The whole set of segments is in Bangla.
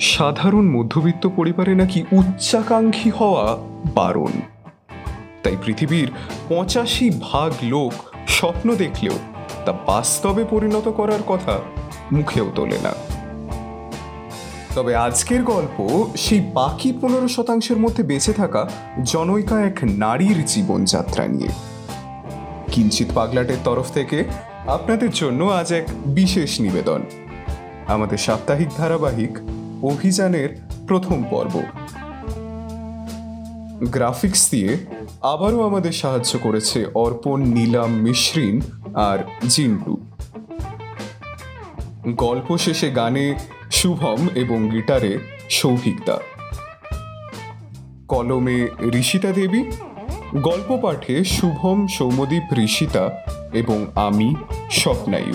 সাধারণ মধ্যবিত্ত পরিবারে নাকি উচ্চাকাঙ্ক্ষী হওয়া বারণ। তাই পৃথিবীর পঁচাশি ভাগ লোক স্বপ্ন দেখলেও তা বাস্তবে পরিণত করার কথা মুখেও তোলে না। তবে আজকের গল্প সেই বাকি পনেরো শতাংশের মধ্যে বেঁচে থাকা জনৈকা এক নারীর জীবনযাত্রা নিয়ে। কিঞ্চিত পাগলাটের তরফ থেকে আপনাদের জন্য আজ এক বিশেষ নিবেদন। আমাদের সাপ্তাহিক ধারাবাহিক অভিযানের প্রথম পর্ব। গ্রাফিক্স দিয়ে আবারও আমাদের সাহায্য করেছে অর্পণ, নীলাম, মিশ্রিন আর জিন্টু। গল্প শেষে গানে শুভম এবং গিটারে সৌভিকদা। কলমে ঋষিতা দেবী, গল্প পাঠে শুভম, সৌমদীপ, ঋষিতা এবং আমি, স্বপ্নায়ু।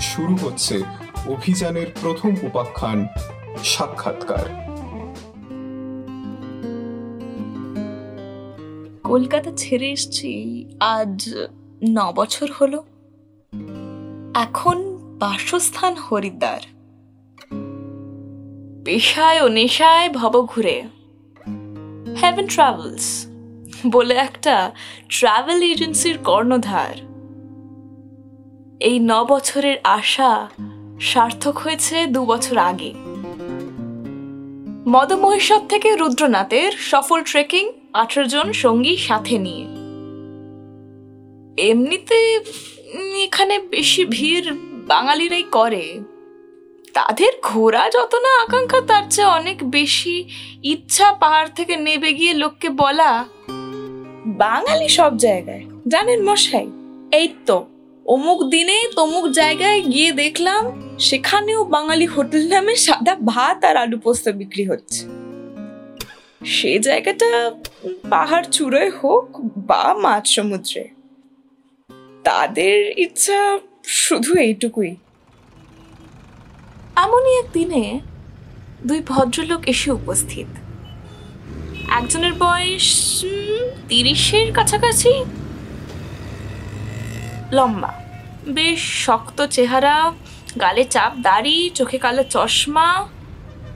শুরু হচ্ছে অভিযানের প্রথম উপাখ্যান, সাক্ষাৎকার। কলকাতা ছেড়ে এসছি, আজ ন বছর হলো। এখন বাসস্থান হরিদ্বার। পেশায় ও নেশায় ভব ঘুরে। হ্যাভেন ট্রাভেলস বলে একটা ট্রাভেল এজেন্সির কর্ণধার। এই ন বছরের আশা সার্থক হয়েছে দু বছর আগে। মদমহিষদ থেকে রুদ্রনাথের সফল ট্রেকিং আঠারো জন সঙ্গী সাথে নিয়ে। এমনিতে এখানে বেশি ভিড় বাঙালিরাই করে। তাদের ঘোরা যত না, আকাঙ্ক্ষা তার চেয়ে অনেক বেশি। ইচ্ছা পাহাড় থেকে নেবে গিয়ে লোককে বলা। বাঙালি সব জায়গায়। জানেন মশাই, এই তো। অমুক দিনে তমুক জায়গায় গিয়ে দেখলাম সেখানেও বাঙালি হোটেল নামে সাদা ভাত আর আলু পোস্ত বিক্রি হচ্ছে। সে জায়গাটা পাহাড় চূড়োয় হোক বা মাছ সমুদ্রে, তাদের ইচ্ছা শুধু এইটুকুই। এমনই একদিনে দুই ভদ্রলোক এসে উপস্থিত। একজনের বয়স তিরিশের কাছাকাছি লম্বা। বেশ শক্ত চেহারা, গালে চাপ, দাড়ি, চোখে কালো চশমা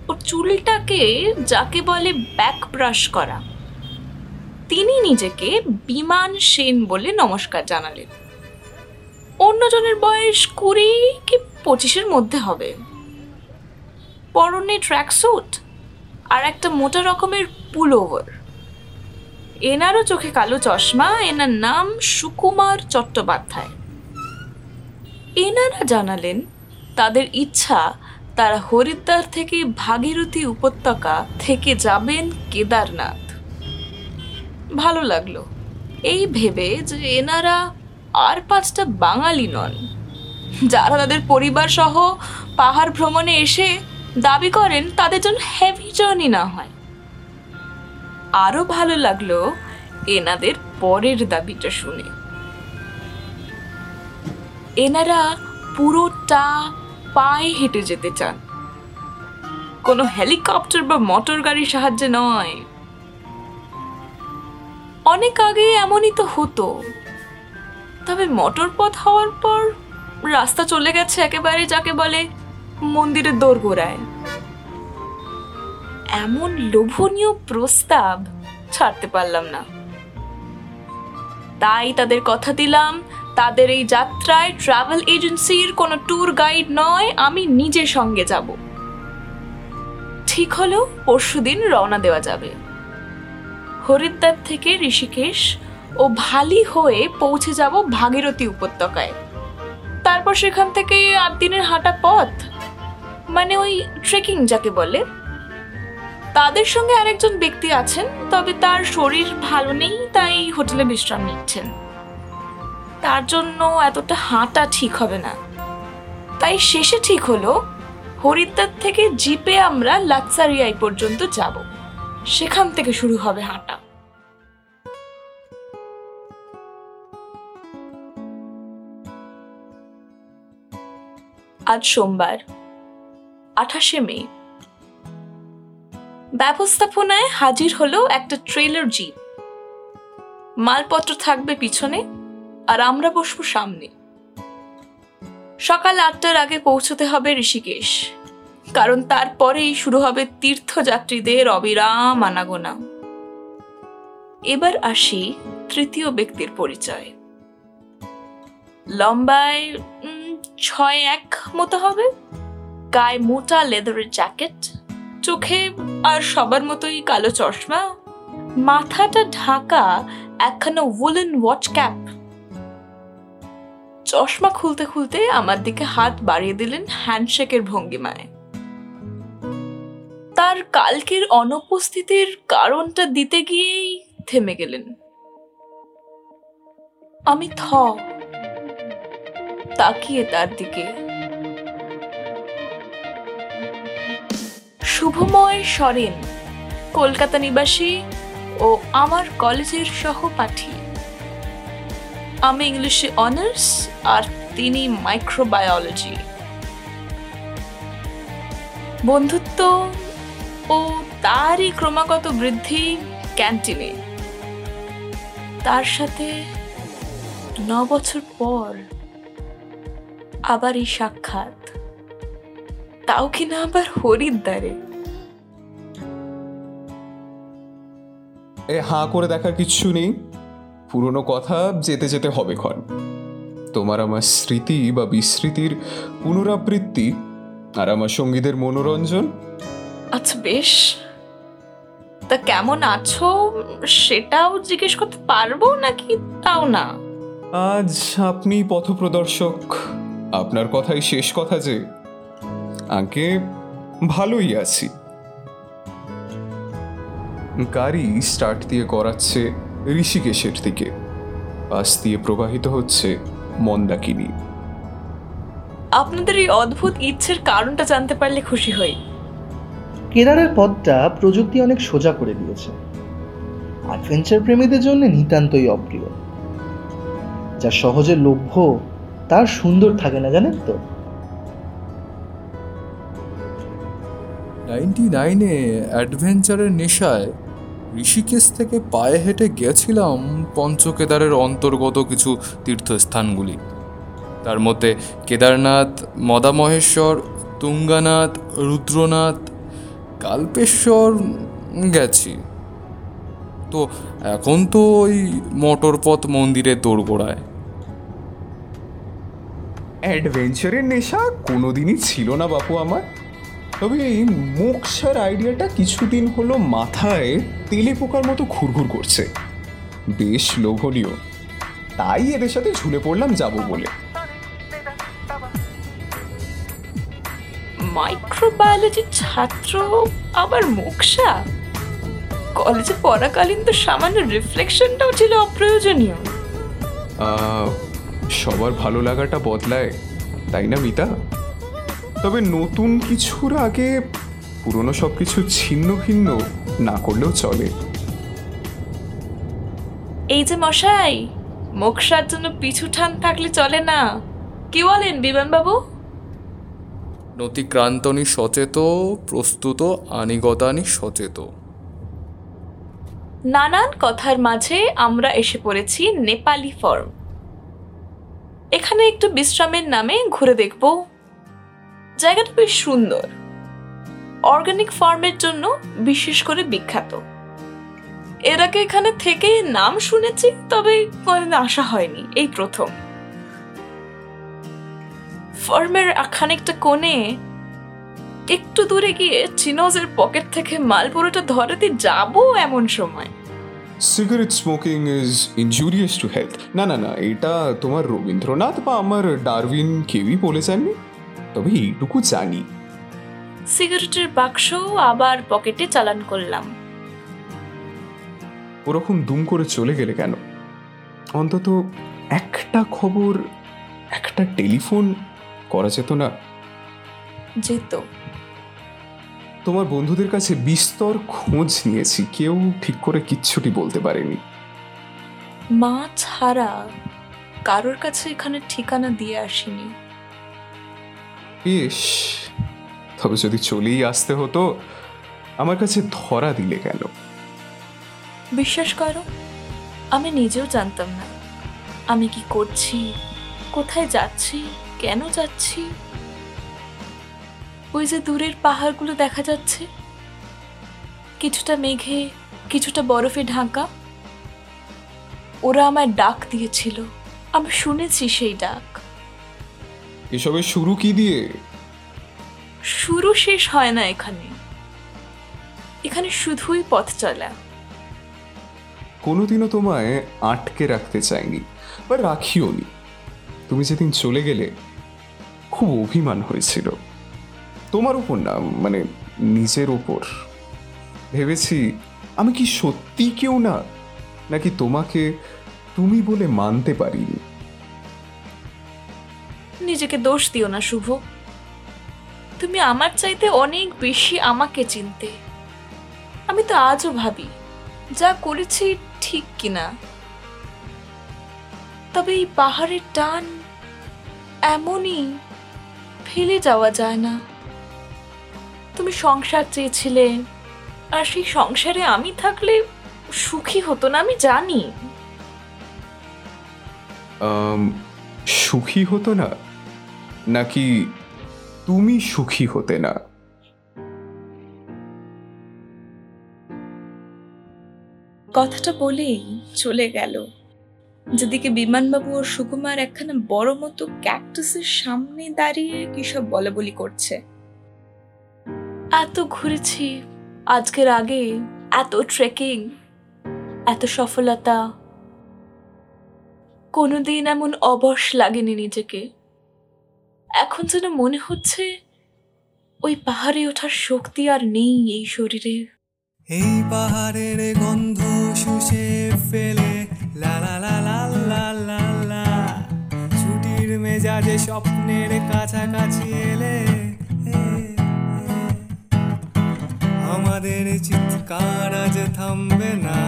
ওর চুলটাকে যাকে বলে ব্যাক ব্রাশ করা। তিনি নিজেকে বিমান সেন বলে নমস্কার জানালেন। অন্যজনের বয়স কুড়ি কি পঁচিশের মধ্যে হবে। পরনে ট্র্যাক স্যুট আর একটা মোটা রকমের পুল ওভার এনারও চোখে কালো চশমা, এনার নাম সুকুমার চট্টোপাধ্যায়। এনারা জানালেন, তাদের ইচ্ছা তারা হরিদ্বার থেকে ভাগীরথী উপত্যকা থেকে যাবেন কেদারনাথ। ভালো লাগল। এই ভেবে যে এনারা আর পাঁচটা বাঙালি নন। যারা তাদের পরিবার সহ পাহাড় ভ্রমণে এসে দাবি করেন তাদের জন্য হেভি জার্নি না হয়। আরও ভালো লাগল এনাদের পরের দাবিটা শুনে। এনারা পুরোটা পায়ে হেঁটে যেতে চান। কোনো হেলিকপ্টার বা মোটর গাড়ির সাহায্যে নয়। অনেক আগে এমনই তো হতো। তবে মোটর পথ হওয়ার পর রাস্তা চলে গেছে একেবারে যাকে বলে মন্দিরের দোরগোড়ায়। এমন লোভনীয় প্রস্তাব ছাড়তে পারলাম না। তাই তাদের কথা দিলাম, তাদের এই যাত্রায় ট্রাভেল এজেন্সির কোনো ট্যুর গাইড নয়, আমি নিজে সঙ্গে যাব। ঠিক হলো পরশুদিন রওনা দেওয়া যাবে। হরিদ্বার থেকে ঋষিকেশ ও ভালি হয়ে পৌঁছে যাব ভাগীরথী উপত্যকায়। তারপর সেখান থেকে আট দিনের হাঁটা পথ মানে ওই ট্রেকিং যাকে বলে। তাদের সঙ্গে আরেকজন ব্যক্তি আছেন, তবে তার শরীর ভালো নেই, তাই হোটেলে বিশ্রাম নিচ্ছেন। তার জন্য এতটা হাঁটা ঠিক হবে না। তাই শেষে ঠিক হলো, হরিদ্বার থেকে জিপে আমরা লাচ্চারিয়াই পর্যন্ত যাব। সেখান থেকে শুরু হবে হাঁটা। আজ সোমবার, আঠাশে মে। ব্যবস্থাপনায় হাজির হলো একটা ট্রেলার জিপ। মালপত্র থাকবে পিছনে আর আমরা বসবো সামনে। সকাল আটটার আগে পৌঁছতে হবে ঋষিকেশ, কারণ তারপরেই শুরু হবে তীর্থযাত্রীদের অবিরাম আনাগোনা। এবার আসি তৃতীয় ব্যক্তির পরিচয়। লম্বায় ছয় এক মতো হবে। গায়ে মোটা লেদারের জ্যাকেট চোখে আর সবার মতোই কালো চশমা, মাথাটা ঢাকা, একখানা উলেন ওয়াচ ক্যাপ চশমা খুলতে খুলতে আমার দিকে হাত বাড়িয়ে দিলেন হ্যান্ডশেকের ভঙ্গিমায়। তার কালকের অনুপস্থিতির কারণটা দিতে গিয়েই থেমে গেলেন। আমি থ, তাকিয়ে তার দিকে। শুভময় সরেন, কলকাতা নিবাসী ও আমার কলেজের সহপাঠী। আমি ইংলিশে অনার্স আর তিনি মাইক্রোবায়োলজি। বন্ধুত্ব ও তারই ক্রমাগত বৃদ্ধি ক্যান্টিনে। তার সাথে ন বছর পর আবার এই সাক্ষাৎ। তাও কিনা আবার হরিদ্বারে? এ হাঁ করে দেখার কিচ্ছু নেই। পুরনো কথা যেতে যেতে হবে ক্ষণ। তোমার আমার স্মৃতি বা বিস্মৃতির পুনরাবৃত্তি আর আমার সঙ্গীদের মনোরঞ্জন? আচ্ছা বেশ। তা কেমন আছো? সেটাও জিজ্ঞেস করতে পারব নাকি তাও না? আজ আপনি পথপ্রদর্শক। আপনার কথাই শেষ কথা যে আগে ভালোই আছি। গাড়ি স্টার্ট দিয়ে করাচ্ছে ঋষিকেশের দিকে। পাশ দিয়ে প্রবাহিত হচ্ছে মন্দাকিনী। আপনাদের এই অদ্ভুত ইচ্ছের কারণটা জানতে পারলে খুশি হই। কেদারের পথটা প্রযুক্তি অনেক সোজা করে দিয়েছে। অ্যাডভেঞ্চার প্রেমীদের জন্য নিতান্তই অপ্রিয়। যা সহজে লভ্য তার সুন্দর থাকে না জানেন তো? নাইনটি নাইনে অ্যাডভেঞ্চারের নেশায় ঋষিকেশ থেকে পায়ে হেঁটে গেছিলাম পঞ্চকেদারের অন্তর্গত কিছু তীর্থস্থানগুলি। তার মধ্যে কেদারনাথ, মদামহেশ্বর, তুঙ্গানাথ, রুদ্রনাথ, কাল্পেশ্বর গেছি। তো এখন তো ওই মোটরপথ মন্দিরের দোরগোড়ায়। অ্যাডভেঞ্চারের নেশা কোনোদিনই ছিল না বাপু আমার। তবে এই মোক্ষার আইডিয়াটা কিছুদিন হলো মাথায় তেলে পোকার মতো ঘুরঘুর করছে। বেশ লোভনীয়। তাই এদের সাথে ঝুলে পড়লাম যাব বলে। মাইক্রোবায়োলজির ছাত্র আবার মোক্ষা? কলেজে পড়াকালীন তো সামান্য রিফ্লেকশনটাও ছিল অপ্রয়োজনীয়। সবার ভালো লাগাটা বদলায় তাই না মিতা? তবে নতুন কিছুর আগে পুরনো সব কিছু ছিন্ন ভিন্ন না করলেও চলে। এই যে মশাই মোক্ষার জন্য পিছু ঠান থাকলে চলে না। কি বলেন বিমানবাবু? নতিক্রান্তনি সচেত প্রস্তুত আনিগতানি সচেত। নানান কথার মাঝে আমরা এসে পড়েছি নেপালি ফর্ম। এখানে একটু বিশ্রামের নামে ঘুরে দেখব। জায়গাটা বেশ সুন্দর। অর্গানিক ফার্মের জন্য বিশেষ করে বিখ্যাত। এর আগে এখানে থেকে নাম শুনেছি, তবে কোনোদিন আসা হয়নি, এই প্রথম। ফার্মের খানিকটা কোণে একটু দূরে গিয়ে চিনোজের পকেট থেকে মাল পুরোটা ধরাতে যাব এমন সময়। Cigarette smoking is injurious to health না না না, এটা তোমার রবীন্দ্রনাথ বা আমার ডারউইন কেউই বলে যাননি তবে এইটুকু জানি। সিগারেটের বাক্স আবার পকেটে চালান করলাম। ওরকম দুম করে চলে গেলে কেন? অন্তত একটা খবর একটা টেলিফোন করা যেত না। যেত। তোমার বন্ধুদের কাছে বিস্তর খোঁজ নিয়েছি কেউ ঠিক করে কিচ্ছুটি বলতে পারেনি। মা ছাড়া কারোর কাছে এখানে ঠিকানা দিয়ে আসিনি। বেশ তবে যদি চলেই আসতে হতো, আমার কাছে ধরা দিলে কেন? বিশ্বাস করো, আমি নিজেও জানতাম না। আমি কি করছি, কোথায় যাচ্ছি, কেন যাচ্ছি? ওই যে দূরের পাহাড়গুলো দেখা যাচ্ছে, কিছুটা মেঘে, কিছুটা বরফে ঢাকা, ওরা আমায় ডাক দিয়েছিল। আমি শুনেছি সেই ডাক এসবের শুরু কি দিয়ে? শুরু শেষ হয় না এখানে। এখানে শুধুই পথ চলা। কোনোদিনও তোমায় আটকে রাখতে চাইনি বা রাখিও নি তুমি যেদিন চলে গেলে খুব অভিমান হয়েছিল। তোমার উপর না মানে নিজের ওপর ভেবেছি আমি কি সত্যি কেউ না নাকি তোমাকে তুমি বলে মানতে পারিনি? নিজেকে দোষ দিও না, শুভ। তুমি আমার চাইতে অনেক বেশি আমাকে চিনতে। আমি তো আজও ভাবি, যা করেছি ঠিক কিনা। তবে এই পাহাড়ের টান এমনই ফেলে যাওয়া যায় না। তুমি সংসার চেয়েছিলে, আর সেই সংসারে আমি থাকলে সুখী হতো না, আমি জানি। সুখী হতো না? নাকি তুমি সুখী হতে না? কথাটা বলেই চলে গেল। যেদিকে বিমানবাবু ও সুকুমার একখানা বড় মতো ক্যাকটাসের সামনে দাঁড়িয়ে কিসব বলা বলি করছে। এত ঘুরেছি, আজকের আগে এত ট্রেকিং এত সফলতা। কোনোদিন এমন অবশ লাগেনি নিজেকে। এখন যেন মনে হচ্ছে ওই পাহাড়ে ওঠার শক্তি আর নেই এই শরীরে। এই পাহাড়ের গন্ধ শুষে ফেলে, লা লা লা লা লা লা লা। ছুটির মেজাজে স্বপ্নের কাছাকাছি এলে। আমাদের চিৎকার আজ থামবে না।